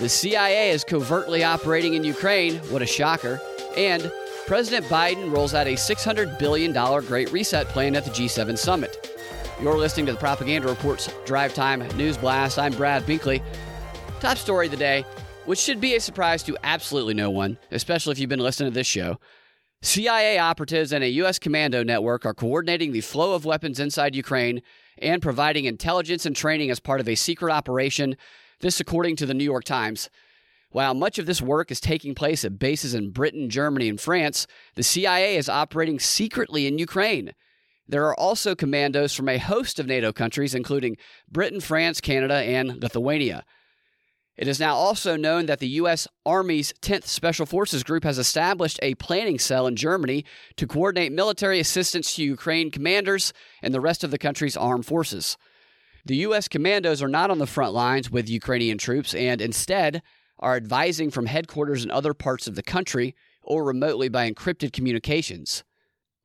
The CIA is covertly operating in Ukraine. What a shocker. And President Biden rolls out a $600 billion Great Reset plan at the G7 summit. You're listening to the Propaganda Report's Drive Time News Blast. I'm Brad Binkley. Top story of the day, which should be a surprise to absolutely no one, especially if you've been listening to this show. CIA operatives and a U.S. commando network are coordinating the flow of weapons inside Ukraine and providing intelligence and training as part of a secret operation. This, according to the New York Times. While much of this work is taking place at bases in Britain, Germany, and France, the CIA is operating secretly in Ukraine. There are also commandos from a host of NATO countries, including Britain, France, Canada, and Lithuania. It is now also known that the U.S. Army's 10th Special Forces Group has established a planning cell in Germany to coordinate military assistance to Ukraine commanders and the rest of the country's armed forces. The U.S. commandos are not on the front lines with Ukrainian troops and instead are advising from headquarters in other parts of the country or remotely by encrypted communications.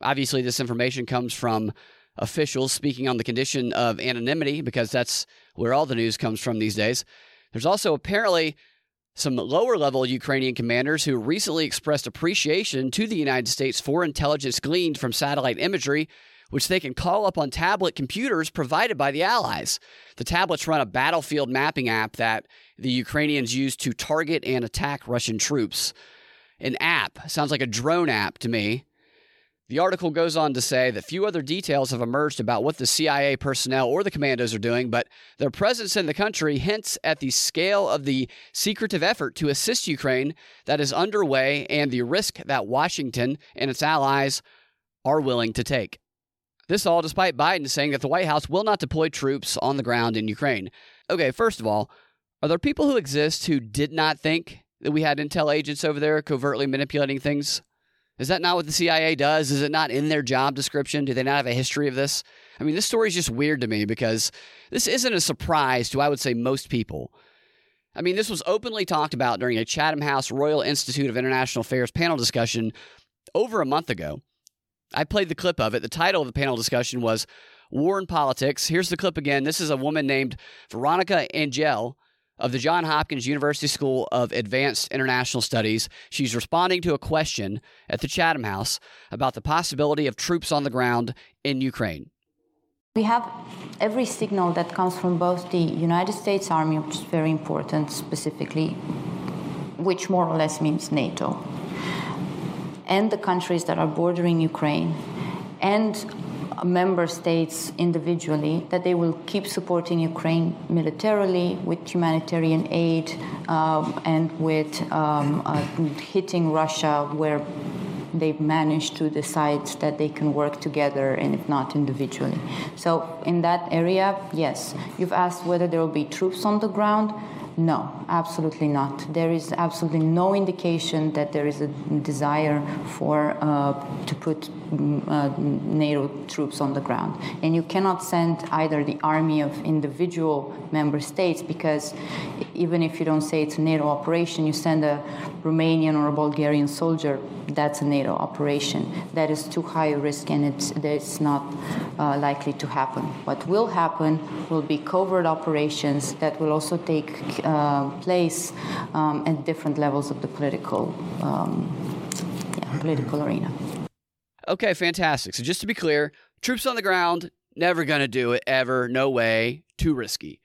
Obviously, this information comes from officials speaking on the condition of anonymity because that's where all the news comes from these days. There's also apparently some lower level Ukrainian commanders who recently expressed appreciation to the United States for intelligence gleaned from satellite imagery, which they can call up on tablet computers provided by the Allies. The tablets run a battlefield mapping app that the Ukrainians use to target and attack Russian troops. An app sounds like a drone app to me. The article goes on to say that few other details have emerged about what the CIA personnel or the commandos are doing, but their presence in the country hints at the scale of the secretive effort to assist Ukraine that is underway and the risk that Washington and its allies are willing to take. This all despite Biden saying that the White House will not deploy troops on the ground in Ukraine. Okay, first of all, are there people who exist who did not think that we had intel agents over there covertly manipulating things? Is that not what the CIA does? Is it not in their job description? Do they not have a history of this? I mean, this story is just weird to me because this isn't a surprise to, I would say, most people. I mean, this was openly talked about during a Chatham House Royal Institute of International Affairs panel discussion over a month ago. I played the clip of it. The title of the panel discussion was War and Politics. Here's the clip again. This is a woman named Veronica Anghel of the Johns Hopkins University School of Advanced International Studies. She's responding to a question at the Chatham House about the possibility of troops on the ground in Ukraine. We have every signal that comes from both the United States Army, which is very important specifically, which more or less means NATO, and the countries that are bordering Ukraine, and member states individually that they will keep supporting Ukraine militarily with humanitarian aid um, and with um, uh, hitting Russia where they've managed to decide that they can work together and if not individually. So, in that area, yes. You've asked whether there will be troops on the ground. No, absolutely not. There is absolutely no indication that there is a desire for uh, to put mm, uh, NATO troops on the ground. And you cannot send either the army of individual member states because even if you don't say it's a NATO operation, you send a Romanian or a Bulgarian soldier, that's a NATO operation. That is too high a risk and it's, not uh, likely to happen. What will happen will be covert operations that will also take uh, place um, at different levels of the political, um, yeah, political arena. Okay, fantastic. So just to be clear, troops on the ground, never going to do it ever. No way. Too risky.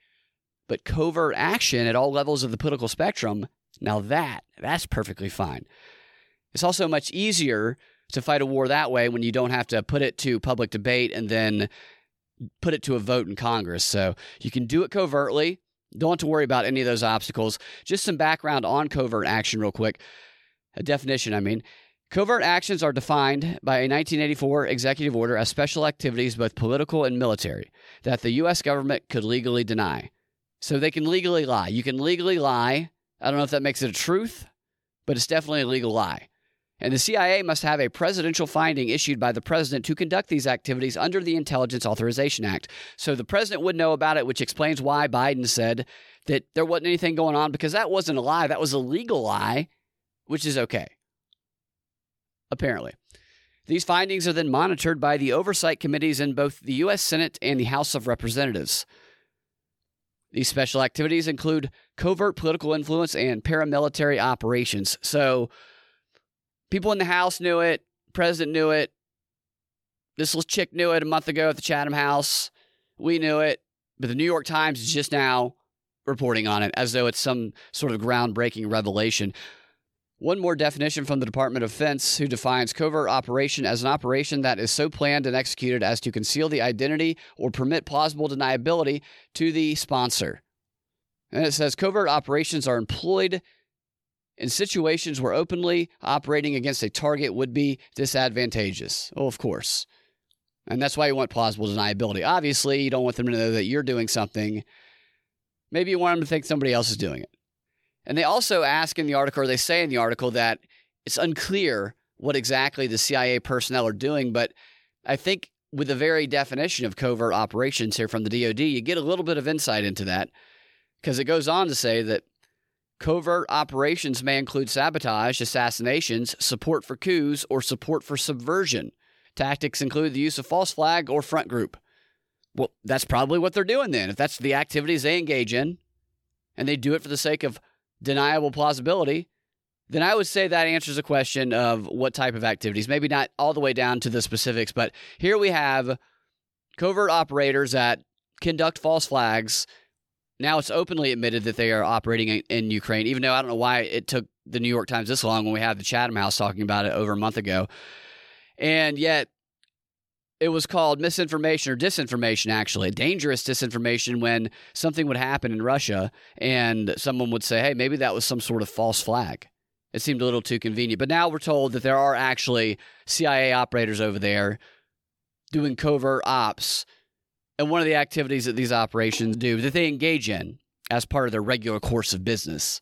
But covert action at all levels of the political spectrum, now that, that's perfectly fine. It's also much easier to fight a war that way when you don't have to put it to public debate and then put it to a vote in Congress. So you can do it covertly. Don't have to worry about any of those obstacles. Just some background on covert action, real quick. A definition, I mean. Covert actions are defined by a 1984 executive order as special activities, both political and military, that the U.S. government could legally deny. So they can legally lie. You can legally lie. I don't know if that makes it a truth, but it's definitely a legal lie. And the CIA must have a presidential finding issued by the president to conduct these activities under the Intelligence Authorization Act. So the president would know about it, which explains why Biden said that there wasn't anything going on because that wasn't a lie. That was a legal lie, which is okay. Apparently. These findings are then monitored by the oversight committees in both the U.S. Senate and the House of Representatives. These special activities include covert political influence and paramilitary operations. So, people in the House knew it, President knew it, this little chick knew it a month ago at the Chatham House. We knew it, but the New York Times is just now reporting on it as though it's some sort of groundbreaking revelation. One more definition from the Department of Defense, who defines covert operation as an operation that is so planned and executed as to conceal the identity or permit plausible deniability to the sponsor. And it says covert operations are employed in situations where openly operating against a target would be disadvantageous. Oh, of course. And that's why you want plausible deniability. Obviously, you don't want them to know that you're doing something. Maybe you want them to think somebody else is doing it. And they also ask in the article, or they say in the article, that it's unclear what exactly the CIA personnel are doing. But I think with the very definition of covert operations here from the DoD, you get a little bit of insight into that because it goes on to say that covert operations may include sabotage, assassinations, support for coups, or support for subversion. Tactics include the use of false flag or front group. Well, that's probably what they're doing then. If that's the activities they engage in, and they do it for the sake of deniable plausibility, then I would say that answers the question of what type of activities. Maybe not all the way down to the specifics, but here we have covert operators that conduct false flags. Now it's openly admitted that they are operating in Ukraine, even though I don't know why it took the New York Times this long when we had the Chatham House talking about it over a month ago. And yet, it was called misinformation or disinformation, actually, dangerous disinformation when something would happen in Russia and someone would say, hey, maybe that was some sort of false flag. It seemed a little too convenient. But now we're told that there are actually CIA operators over there doing covert ops. And one of the activities that these operations do, that they engage in as part of their regular course of business,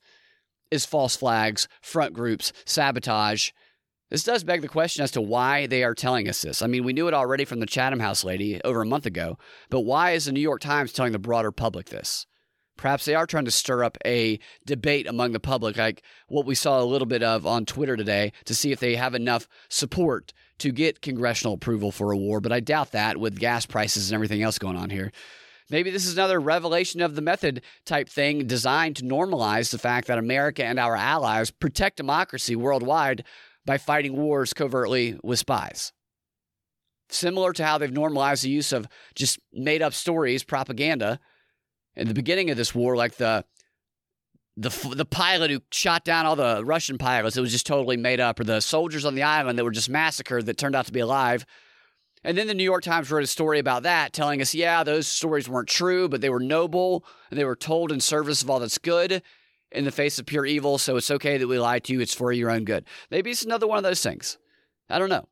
is false flags, front groups, sabotage, this does beg the question as to why they are telling us this. I mean, we knew it already from the Chatham House lady over a month ago, but why is the New York Times telling the broader public this? Perhaps they are trying to stir up a debate among the public, like what we saw a little bit of on Twitter today, to see if they have enough support to get congressional approval for a war. But I doubt that with gas prices and everything else going on here. Maybe this is another revelation of the method type thing designed to normalize the fact that America and our allies protect democracy worldwide by fighting wars covertly with spies. Similar to how they've normalized the use of just made up stories, propaganda, in the beginning of this war, like the the the pilot who shot down all the Russian pilots, it was just totally made up, or the soldiers on the island that were just massacred that turned out to be alive. And then the New York Times wrote a story about that, telling us, yeah, those stories weren't true, but they were noble and they were told in service of all that's good in the face of pure evil, so it's okay that we lie to you. It's for your own good. Maybe it's another one of those things. I don't know.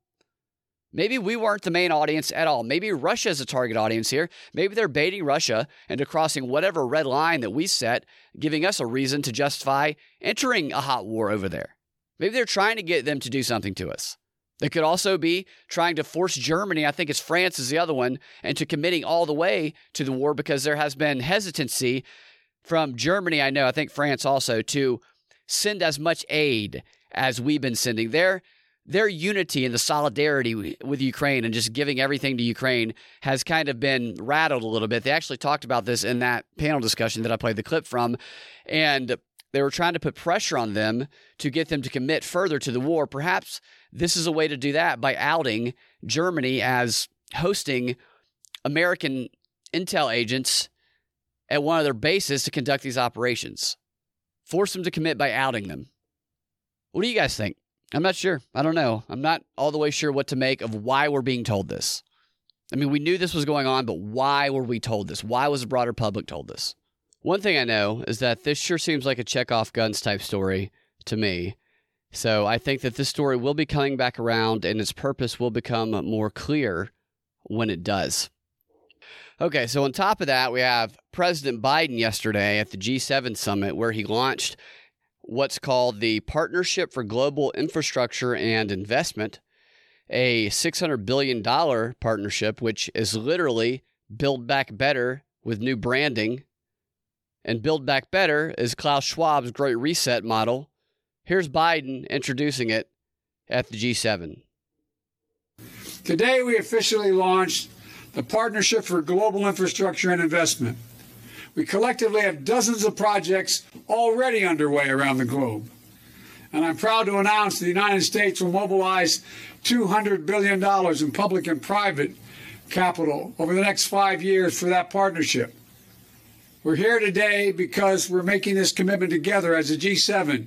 Maybe we weren't the main audience at all. Maybe Russia is a target audience here. Maybe they're baiting Russia into crossing whatever red line that we set, giving us a reason to justify entering a hot war over there. Maybe they're trying to get them to do something to us. They could also be trying to force Germany, I think it's France is the other one, into committing all the way to the war because there has been hesitancy from Germany, I know, I think France also, to send as much aid as we've been sending. Their their unity and the solidarity with Ukraine and just giving everything to Ukraine has kind of been rattled a little bit. They actually talked about this in that panel discussion that I played the clip from, and they were trying to put pressure on them to get them to commit further to the war. Perhaps this is a way to do that by outing Germany as hosting American intel agents at one of their bases to conduct these operations. Force them to commit by outing them. What do you guys think? I'm not sure. I don't know. I'm not all the way sure what to make of why we're being told this. I mean, we knew this was going on, but why were we told this? Why was the broader public told this? One thing I know is that this sure seems like a Chekhov's gun type story to me. So I think that this story will be coming back around and its purpose will become more clear when it does. Okay, so on top of that, we have President Biden yesterday at the G7 summit where he launched what's called the Partnership for Global Infrastructure and Investment, a $600 billion partnership, which is literally Build Back Better with new branding. And Build Back Better is Klaus Schwab's Great Reset model. Here's Biden introducing it at the G7. Today, we officially launched the Partnership for Global Infrastructure and Investment, We collectively have dozens of projects already underway around the globe. And I'm proud to announce the United States will mobilize $200 billion in public and private capital over the next five years for that partnership. We're here today because we're making this commitment together as a G7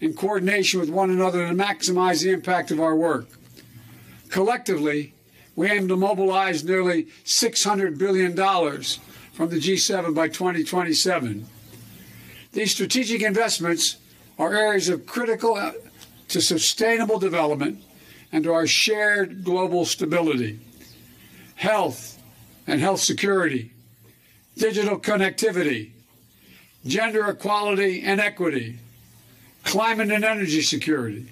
in coordination with one another to maximize the impact of our work. Collectively, we aim to mobilize nearly $600 billion from the G7 by 2027. These strategic investments are areas of critical uh, to sustainable development and to our shared global stability. Health and health security, digital connectivity, gender equality and equity, climate and energy security.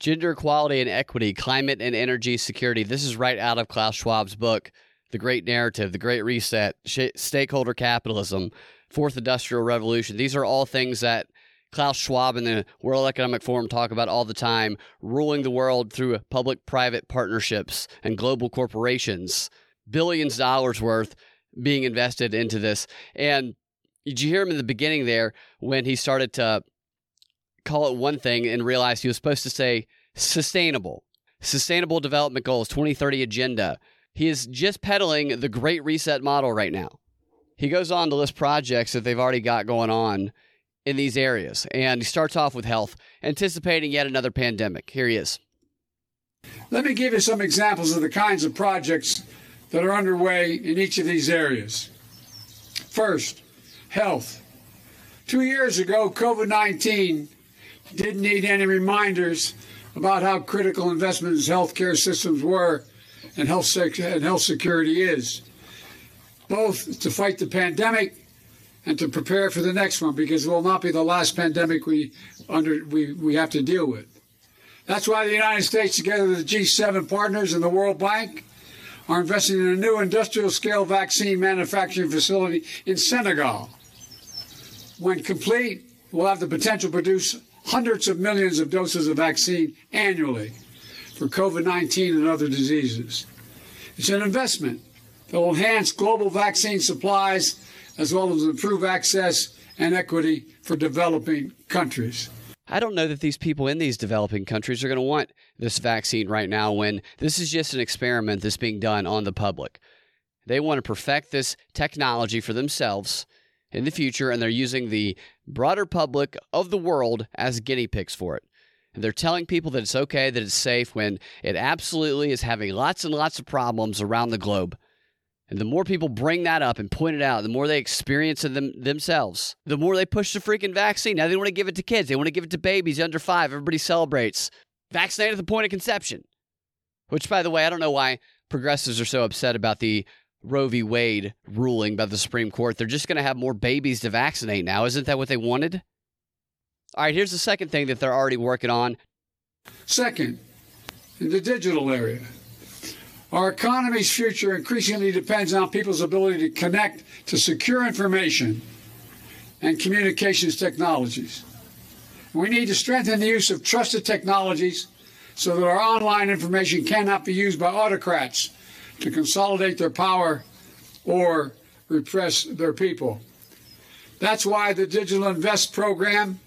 Gender equality and equity, climate and energy security. This is right out of Klaus Schwab's book, The Great Narrative, The Great Reset, Sh- Stakeholder Capitalism, Fourth Industrial Revolution. These are all things that Klaus Schwab and the World Economic Forum talk about all the time, ruling the world through public private partnerships and global corporations, billions of dollars worth being invested into this. And did you hear him in the beginning there when he started to call it one thing and realized he was supposed to say sustainable, sustainable development goals, 2030 agenda. He is just peddling the great reset model right now. He goes on to list projects that they've already got going on in these areas. And he starts off with health, anticipating yet another pandemic. Here he is. Let me give you some examples of the kinds of projects that are underway in each of these areas. First, health. Two years ago, COVID 19 didn't need any reminders about how critical investments in healthcare systems were and health, sec- and health security is, both to fight the pandemic and to prepare for the next one because it will not be the last pandemic we under we, we have to deal with. That's why the United States, together with the G7 partners and the World Bank, are investing in a new industrial scale vaccine manufacturing facility in Senegal. When complete, we'll have the potential to produce hundreds of millions of doses of vaccine annually for COVID 19 and other diseases. It's an investment that will enhance global vaccine supplies as well as improve access and equity for developing countries. I don't know that these people in these developing countries are going to want this vaccine right now when this is just an experiment that's being done on the public. They want to perfect this technology for themselves in the future, and they're using the broader public of the world as guinea pigs for it. And they're telling people that it's okay, that it's safe, when it absolutely is having lots and lots of problems around the globe. And the more people bring that up and point it out, the more they experience it them, themselves, the more they push the freaking vaccine. Now they want to give it to kids. They want to give it to babies under five. Everybody celebrates. Vaccinate at the point of conception. Which, by the way, I don't know why progressives are so upset about the Roe v. Wade ruling by the Supreme Court. They're just going to have more babies to vaccinate now. Isn't that what they wanted? All right, here's the second thing that they're already working on. Second, in the digital area. Our economy's future increasingly depends on people's ability to connect to secure information and communications technologies. We need to strengthen the use of trusted technologies so that our online information cannot be used by autocrats to consolidate their power or repress their people. That's why the Digital Invest program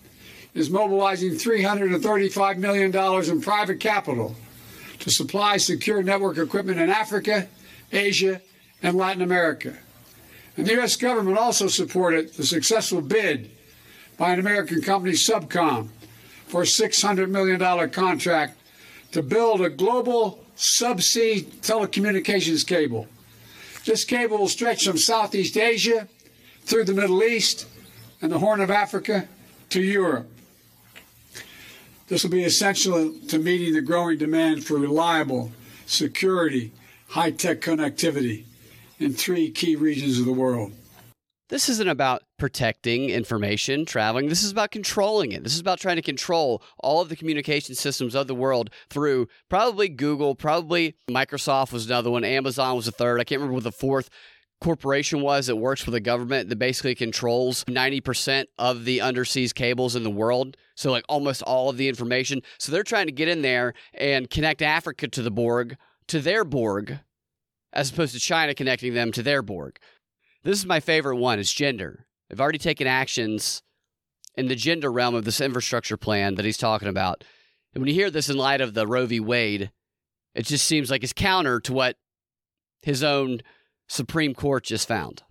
is mobilizing $335 million in private capital to supply secure network equipment in Africa, Asia, and Latin America. And the U.S. government also supported the successful bid by an American company, Subcom, for a $600 million contract to build a global subsea telecommunications cable. This cable will stretch from Southeast Asia through the Middle East and the Horn of Africa to Europe. This will be essential to meeting the growing demand for reliable, security, high tech connectivity in three key regions of the world. This isn't about protecting information traveling. This is about controlling it. This is about trying to control all of the communication systems of the world through probably Google, probably Microsoft was another one, Amazon was a third. I can't remember what the fourth corporation was that works for the government that basically controls 90% of the underseas cables in the world. So, like almost all of the information. So, they're trying to get in there and connect Africa to the Borg, to their Borg, as opposed to China connecting them to their Borg. This is my favorite one. It's gender. They've already taken actions in the gender realm of this infrastructure plan that he's talking about. And when you hear this in light of the Roe v. Wade, it just seems like it's counter to what his own Supreme Court just found.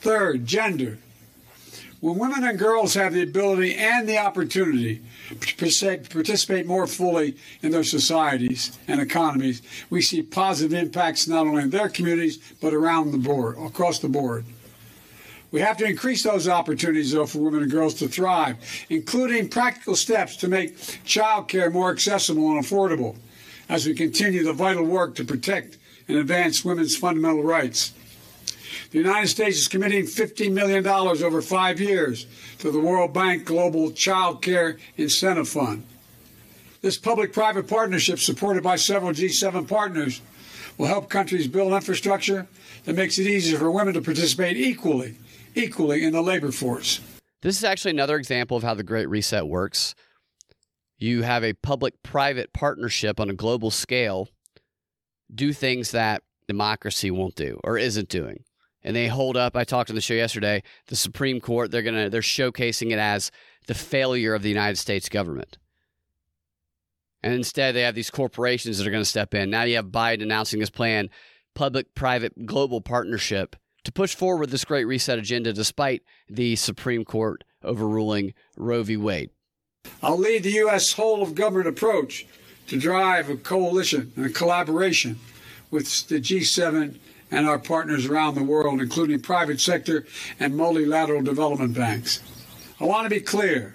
Third, gender. When women and girls have the ability and the opportunity to participate more fully in their societies and economies, we see positive impacts not only in their communities but around the board, across the board. We have to increase those opportunities, though, for women and girls to thrive, including practical steps to make child care more accessible and affordable as we continue the vital work to protect and advance women's fundamental rights. The United States is committing $15 million over five years to the World Bank Global Child Care Incentive Fund. This public private partnership, supported by several G7 partners, will help countries build infrastructure that makes it easier for women to participate equally, equally in the labor force. This is actually another example of how the Great Reset works. You have a public private partnership on a global scale do things that democracy won't do or isn't doing and they hold up. I talked on the show yesterday. The Supreme Court they're gonna they're showcasing it as the failure of the United States government. And instead, they have these corporations that are going to step in. Now you have Biden announcing this plan, public private global partnership to push forward this great reset agenda despite the Supreme Court overruling Roe v. Wade. I'll lead the U.S. whole of government approach to drive a coalition and a collaboration with the G7 and our partners around the world, including private sector and multilateral development banks. I want to be clear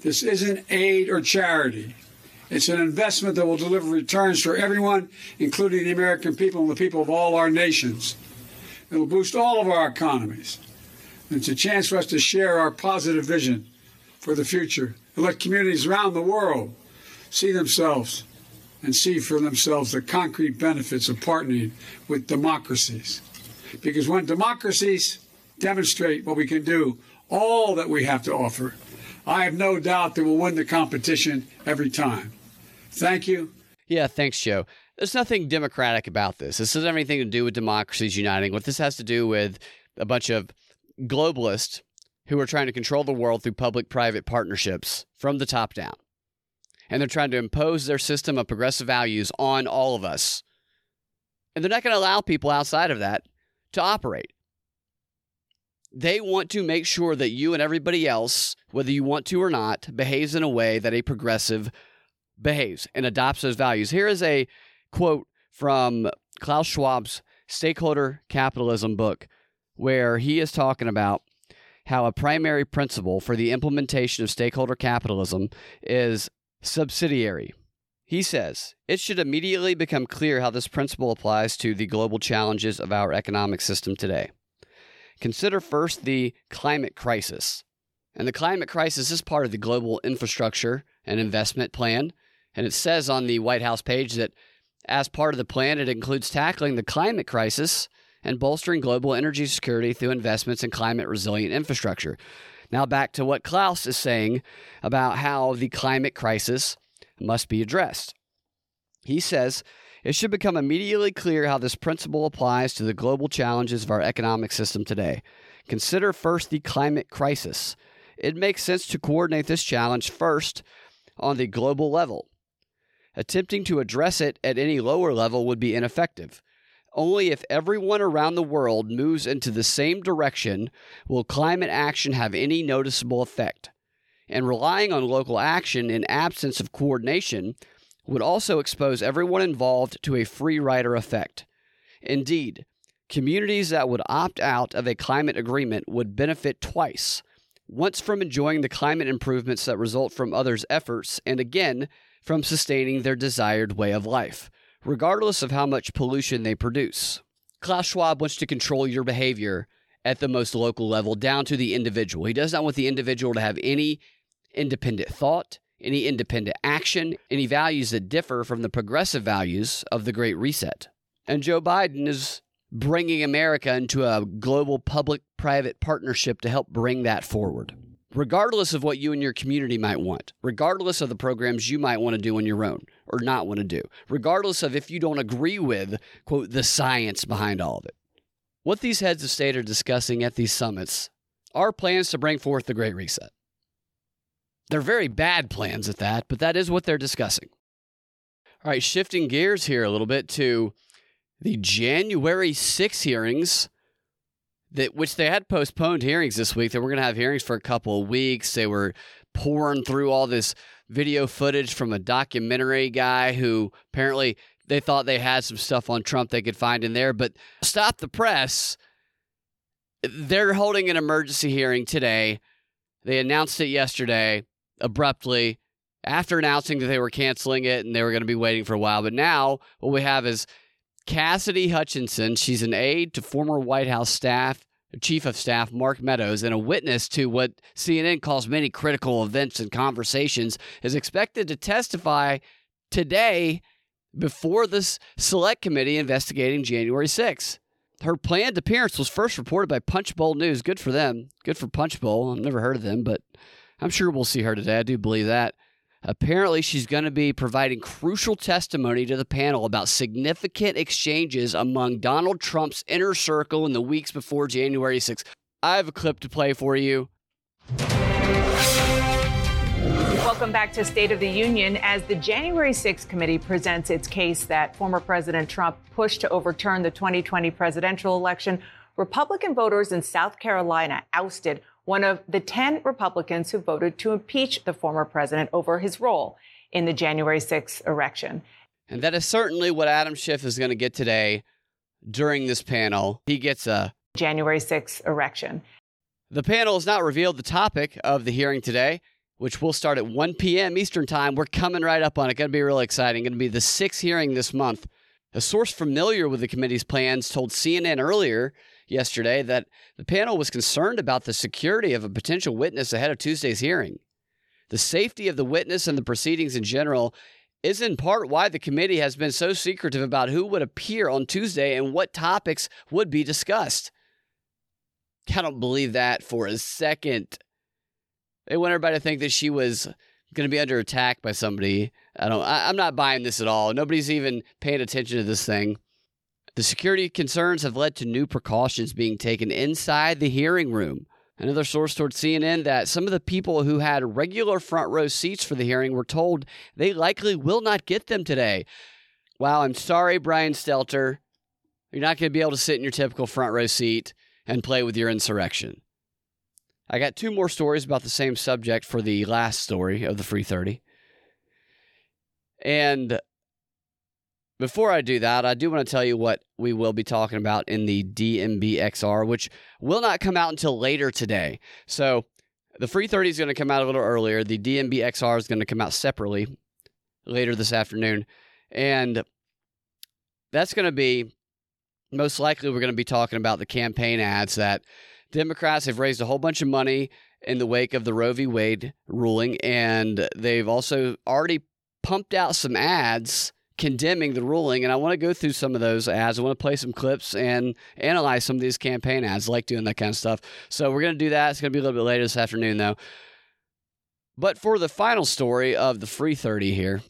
this isn't aid or charity. It's an investment that will deliver returns for everyone, including the American people and the people of all our nations. It will boost all of our economies. It's a chance for us to share our positive vision for the future and let communities around the world see themselves and see for themselves the concrete benefits of partnering with democracies. Because when democracies demonstrate what we can do, all that we have to offer, I have no doubt that we'll win the competition every time. Thank you. Yeah, thanks, Joe. There's nothing democratic about this. This doesn't have anything to do with democracies uniting. What this has to do with a bunch of globalists who are trying to control the world through public private partnerships from the top down and they're trying to impose their system of progressive values on all of us. And they're not going to allow people outside of that to operate. They want to make sure that you and everybody else, whether you want to or not, behaves in a way that a progressive behaves and adopts those values. Here is a quote from Klaus Schwab's Stakeholder Capitalism book, where he is talking about how a primary principle for the implementation of stakeholder capitalism is Subsidiary. He says it should immediately become clear how this principle applies to the global challenges of our economic system today. Consider first the climate crisis. And the climate crisis is part of the global infrastructure and investment plan. And it says on the White House page that as part of the plan, it includes tackling the climate crisis and bolstering global energy security through investments in climate resilient infrastructure. Now, back to what Klaus is saying about how the climate crisis must be addressed. He says it should become immediately clear how this principle applies to the global challenges of our economic system today. Consider first the climate crisis. It makes sense to coordinate this challenge first on the global level. Attempting to address it at any lower level would be ineffective. Only if everyone around the world moves into the same direction will climate action have any noticeable effect. And relying on local action in absence of coordination would also expose everyone involved to a free rider effect. Indeed, communities that would opt out of a climate agreement would benefit twice once from enjoying the climate improvements that result from others' efforts, and again from sustaining their desired way of life regardless of how much pollution they produce. Klaus Schwab wants to control your behavior at the most local level, down to the individual. He does not want the individual to have any independent thought, any independent action, any values that differ from the progressive values of the Great Reset. And Joe Biden is bringing America into a global public private partnership to help bring that forward regardless of what you and your community might want, regardless of the programs you might want to do on your own or not want to do, regardless of if you don't agree with, quote, the science behind all of it. What these heads of state are discussing at these summits are plans to bring forth the Great Reset. They're very bad plans at that, but that is what they're discussing. All right, shifting gears here a little bit to the January 6 hearings that which they had postponed hearings this week. They were going to have hearings for a couple of weeks. They were pouring through all this video footage from a documentary guy who apparently they thought they had some stuff on Trump they could find in there, but stop the press. They're holding an emergency hearing today. They announced it yesterday abruptly after announcing that they were canceling it and they were going to be waiting for a while. But now what we have is Cassidy Hutchinson. She's an aide to former White House staff Chief of Staff Mark Meadows and a witness to what CNN calls many critical events and conversations is expected to testify today before this select committee investigating January 6th. Her planned appearance was first reported by Punchbowl News. Good for them. Good for Punchbowl. I've never heard of them, but I'm sure we'll see her today. I do believe that. Apparently, she's going to be providing crucial testimony to the panel about significant exchanges among Donald Trump's inner circle in the weeks before January 6th. I have a clip to play for you. Welcome back to State of the Union. As the January 6th committee presents its case that former President Trump pushed to overturn the 2020 presidential election, Republican voters in South Carolina ousted one of the 10 Republicans who voted to impeach the former president over his role in the January 6th election. And that is certainly what Adam Schiff is going to get today during this panel. He gets a January 6th election. The panel has not revealed the topic of the hearing today, which will start at 1 p.m. Eastern Time. We're coming right up on it. Going to be really exciting. Going to be the sixth hearing this month. A source familiar with the committee's plans told CNN earlier yesterday that the panel was concerned about the security of a potential witness ahead of Tuesday's hearing. The safety of the witness and the proceedings in general is in part why the committee has been so secretive about who would appear on Tuesday and what topics would be discussed. I don't believe that for a second. They want everybody to think that she was going to be under attack by somebody. I don't. I, I'm not buying this at all. Nobody's even paying attention to this thing. The security concerns have led to new precautions being taken inside the hearing room. Another source told CNN that some of the people who had regular front row seats for the hearing were told they likely will not get them today. Wow, I'm sorry, Brian Stelter. You're not going to be able to sit in your typical front row seat and play with your insurrection. I got two more stories about the same subject for the last story of the Free 30. And before I do that, I do want to tell you what we will be talking about in the DNB-XR, which will not come out until later today. So the Free 30 is going to come out a little earlier. The DNB-XR is going to come out separately later this afternoon. And that's going to be most likely we're going to be talking about the campaign ads that Democrats have raised a whole bunch of money in the wake of the Roe v. Wade ruling. And they've also already pumped out some ads condemning the ruling. And I want to go through some of those ads. I want to play some clips and analyze some of these campaign ads. I like doing that kind of stuff. So we're going to do that. It's going to be a little bit later this afternoon, though. But for the final story of the free 30 here,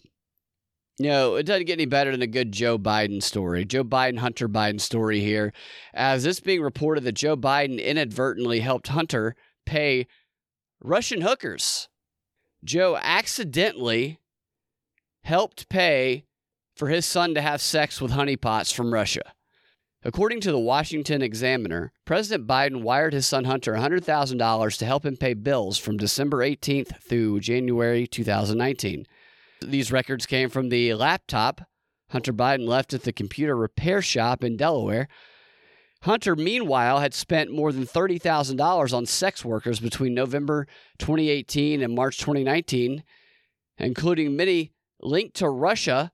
you know, it doesn't get any better than a good Joe Biden story. Joe Biden, Hunter Biden story here. As it's being reported that Joe Biden inadvertently helped Hunter pay Russian hookers. Joe accidentally helped pay for his son to have sex with honeypots from Russia. According to the Washington Examiner, President Biden wired his son Hunter $100,000 to help him pay bills from December 18th through January 2019. These records came from the laptop Hunter Biden left at the computer repair shop in Delaware. Hunter, meanwhile, had spent more than $30,000 on sex workers between November 2018 and March 2019, including many linked to Russia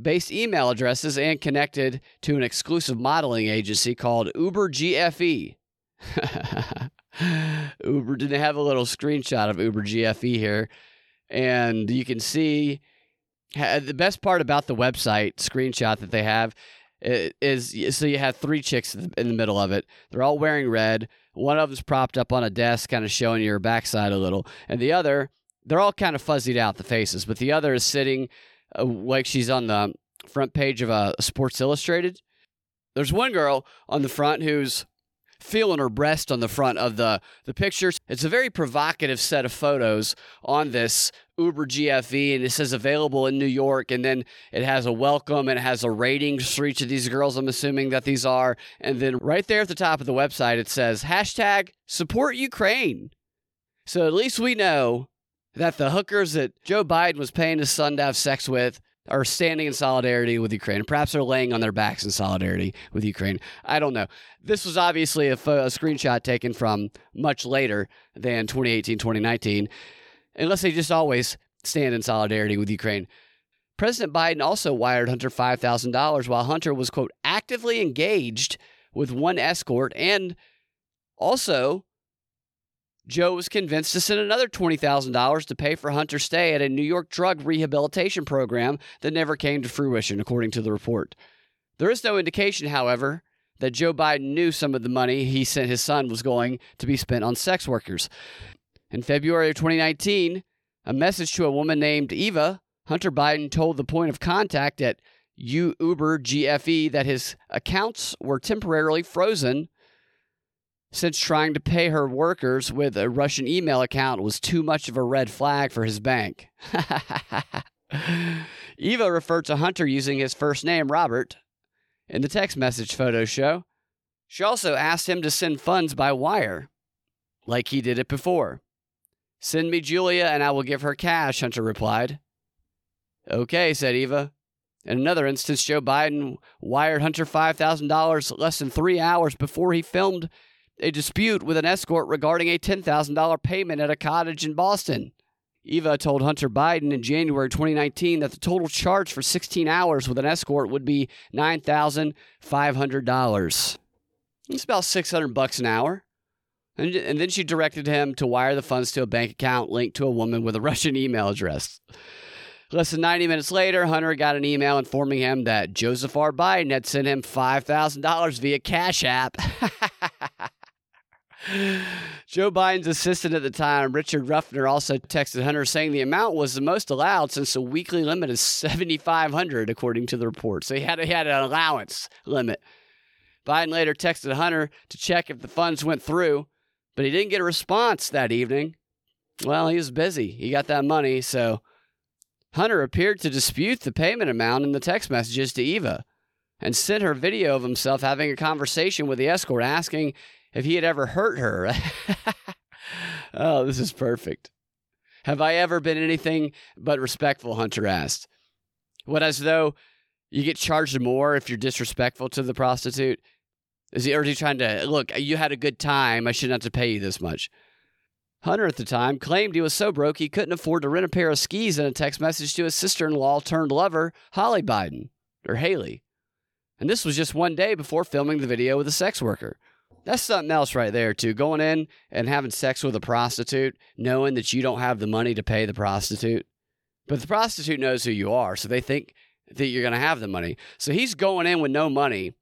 based email addresses and connected to an exclusive modeling agency called Uber GFE. Uber didn't have a little screenshot of Uber GFE here. And you can see the best part about the website screenshot that they have is so you have three chicks in the middle of it. They're all wearing red. One of them's propped up on a desk, kind of showing your backside a little. And the other, they're all kind of fuzzied out, the faces, but the other is sitting uh, like she's on the front page of a uh, Sports Illustrated. There's one girl on the front who's feeling her breast on the front of the, the pictures. It's a very provocative set of photos on this Uber GFE, and it says available in New York. And then it has a welcome and it has a ratings for each of these girls. I'm assuming that these are. And then right there at the top of the website, it says hashtag support Ukraine. So at least we know that the hookers that Joe Biden was paying his son to have sex with are standing in solidarity with Ukraine. Perhaps they're laying on their backs in solidarity with Ukraine. I don't know. This was obviously a, a screenshot taken from much later than 2018, 2019, unless they just always stand in solidarity with Ukraine. President Biden also wired Hunter $5,000 while Hunter was, quote, actively engaged with one escort and also Joe was convinced to send another $20,000 to pay for Hunter's stay at a New York drug rehabilitation program that never came to fruition, according to the report. There is no indication, however, that Joe Biden knew some of the money he sent his son was going to be spent on sex workers. In February of 2019, a message to a woman named Eva, Hunter Biden told the point of contact at Uber GFE that his accounts were temporarily frozen since trying to pay her workers with a Russian email account was too much of a red flag for his bank. Eva referred to Hunter using his first name, Robert, in the text message photo show. She also asked him to send funds by wire, like he did it before. Send me Julia and I will give her cash, Hunter replied. Okay, said Eva. In another instance, Joe Biden wired Hunter $5,000 less than three hours before he filmed a dispute with an escort regarding a $10,000 payment at a cottage in Boston. Eva told Hunter Biden in January 2019 that the total charge for 16 hours with an escort would be $9,500. It's about 600 bucks an hour. And, and then she directed him to wire the funds to a bank account linked to a woman with a Russian email address. Less than 90 minutes later, Hunter got an email informing him that Joseph R. Biden had sent him $5,000 via Cash App. Joe Biden's assistant at the time, Richard Ruffner, also texted Hunter saying the amount was the most allowed since the weekly limit is 7,500, according to the report. So he had, he had an allowance limit. Biden later texted Hunter to check if the funds went through, but he didn't get a response that evening. Well, he was busy. He got that money, so Hunter appeared to dispute the payment amount in the text messages to Eva and sent her video of himself having a conversation with the escort asking if he had ever hurt her. oh, this is perfect. Have I ever been anything but respectful? Hunter asked. What, as though you get charged more if you're disrespectful to the prostitute? Is he, or is he trying to, look, you had a good time. I shouldn't have to pay you this much. Hunter at the time claimed he was so broke he couldn't afford to rent a pair of skis in a text message to his sister in law turned lover, Holly Biden, or Haley. And this was just one day before filming the video with a sex worker. That's something else right there, too. Going in and having sex with a prostitute, knowing that you don't have the money to pay the prostitute. But the prostitute knows who you are, so they think that you're going to have the money. So he's going in with no money,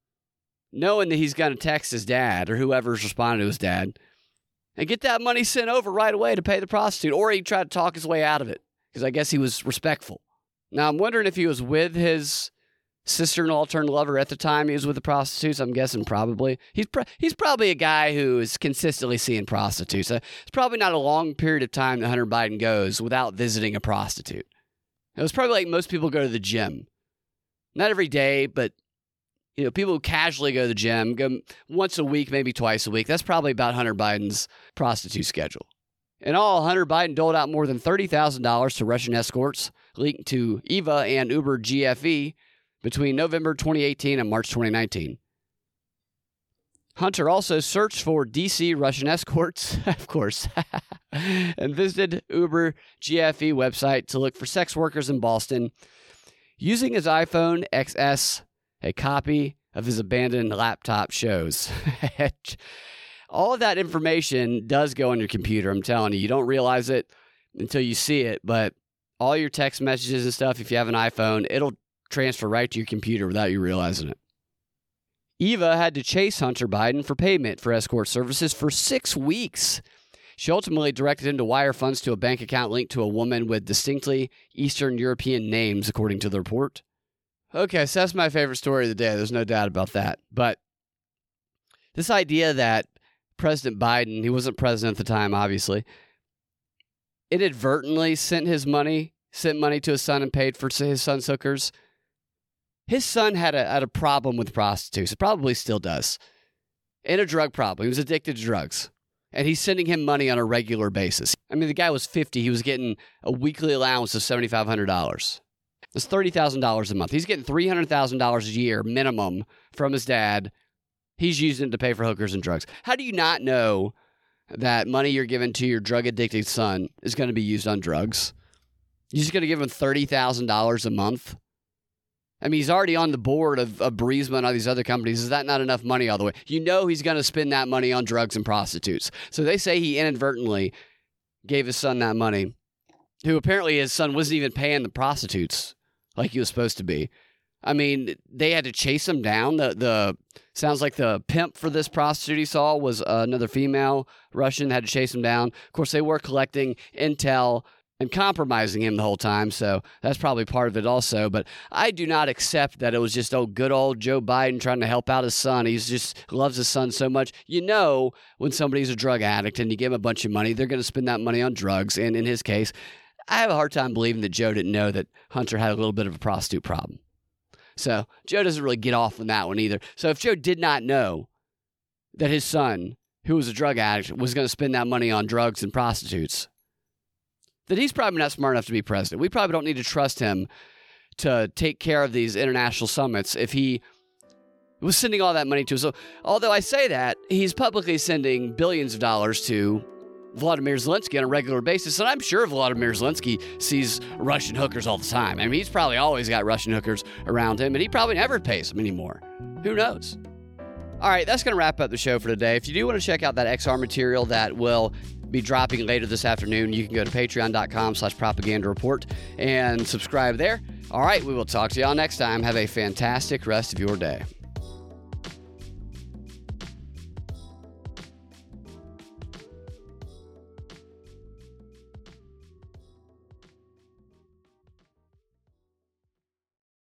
knowing that he's going to text his dad or whoever's responding to his dad and get that money sent over right away to pay the prostitute. Or he tried to talk his way out of it because I guess he was respectful. Now, I'm wondering if he was with his sister-in-law turned lover at the time he was with the prostitutes. I'm guessing probably he's pr- he's probably a guy who is consistently seeing prostitutes. Uh, it's probably not a long period of time that Hunter Biden goes without visiting a prostitute. It was probably like most people go to the gym, not every day, but you know, people who casually go to the gym go once a week, maybe twice a week. That's probably about Hunter Biden's prostitute schedule. In all, Hunter Biden doled out more than $30,000 to Russian escorts linked to Eva and Uber GFE between November 2018 and March 2019. Hunter also searched for DC Russian escorts, of course, and visited Uber GFE website to look for sex workers in Boston. Using his iPhone XS, a copy of his abandoned laptop shows. All of that information does go on your computer, I'm telling you. You don't realize it until you see it, but all your text messages and stuff, if you have an iPhone, it'll transfer right to your computer without you realizing it. Eva had to chase Hunter Biden for payment for escort services for six weeks. She ultimately directed him to wire funds to a bank account linked to a woman with distinctly Eastern European names, according to the report. Okay, so that's my favorite story of the day. There's no doubt about that. But this idea that President Biden, he wasn't president at the time, obviously, inadvertently sent his money, sent money to his son and paid for his son's hookers. His son had a, had a problem with prostitutes. probably still does. And a drug problem. He was addicted to drugs. And he's sending him money on a regular basis. I mean, the guy was 50. He was getting a weekly allowance of $7,500. That's $30,000 a month. He's getting $300,000 a year minimum from his dad. He's using it to pay for hookers and drugs. How do you not know that money you're giving to your drug addicted son is going to be used on drugs? You're just going to give him $30,000 a month? I mean, he's already on the board of, of and all these other companies. Is that not enough money all the way? You know he's going to spend that money on drugs and prostitutes. So they say he inadvertently gave his son that money, who apparently his son wasn't even paying the prostitutes like he was supposed to be. I mean, they had to chase him down. The the sounds like the pimp for this prostitute he saw was uh, another female Russian. Had to chase him down. Of course, they were collecting intel and compromising him the whole time. So that's probably part of it also. But I do not accept that it was just oh good old Joe Biden trying to help out his son. He just loves his son so much. You know when somebody's a drug addict and you give him a bunch of money, they're going to spend that money on drugs. And in his case, I have a hard time believing that Joe didn't know that Hunter had a little bit of a prostitute problem. So Joe doesn't really get off on that one either. So if Joe did not know that his son, who was a drug addict, was going to spend that money on drugs and prostitutes, then he's probably not smart enough to be president. We probably don't need to trust him to take care of these international summits if he was sending all that money to. So, although I say that, he's publicly sending billions of dollars to Vladimir Zelensky on a regular basis. And I'm sure Vladimir Zelensky sees Russian hookers all the time. I mean, he's probably always got Russian hookers around him, and he probably never pays them anymore. Who knows? All right, that's going to wrap up the show for today. If you do want to check out that XR material that will be dropping later this afternoon, you can go to patreon.com slash propaganda report and subscribe there. All right, we will talk to y'all next time. Have a fantastic rest of your day.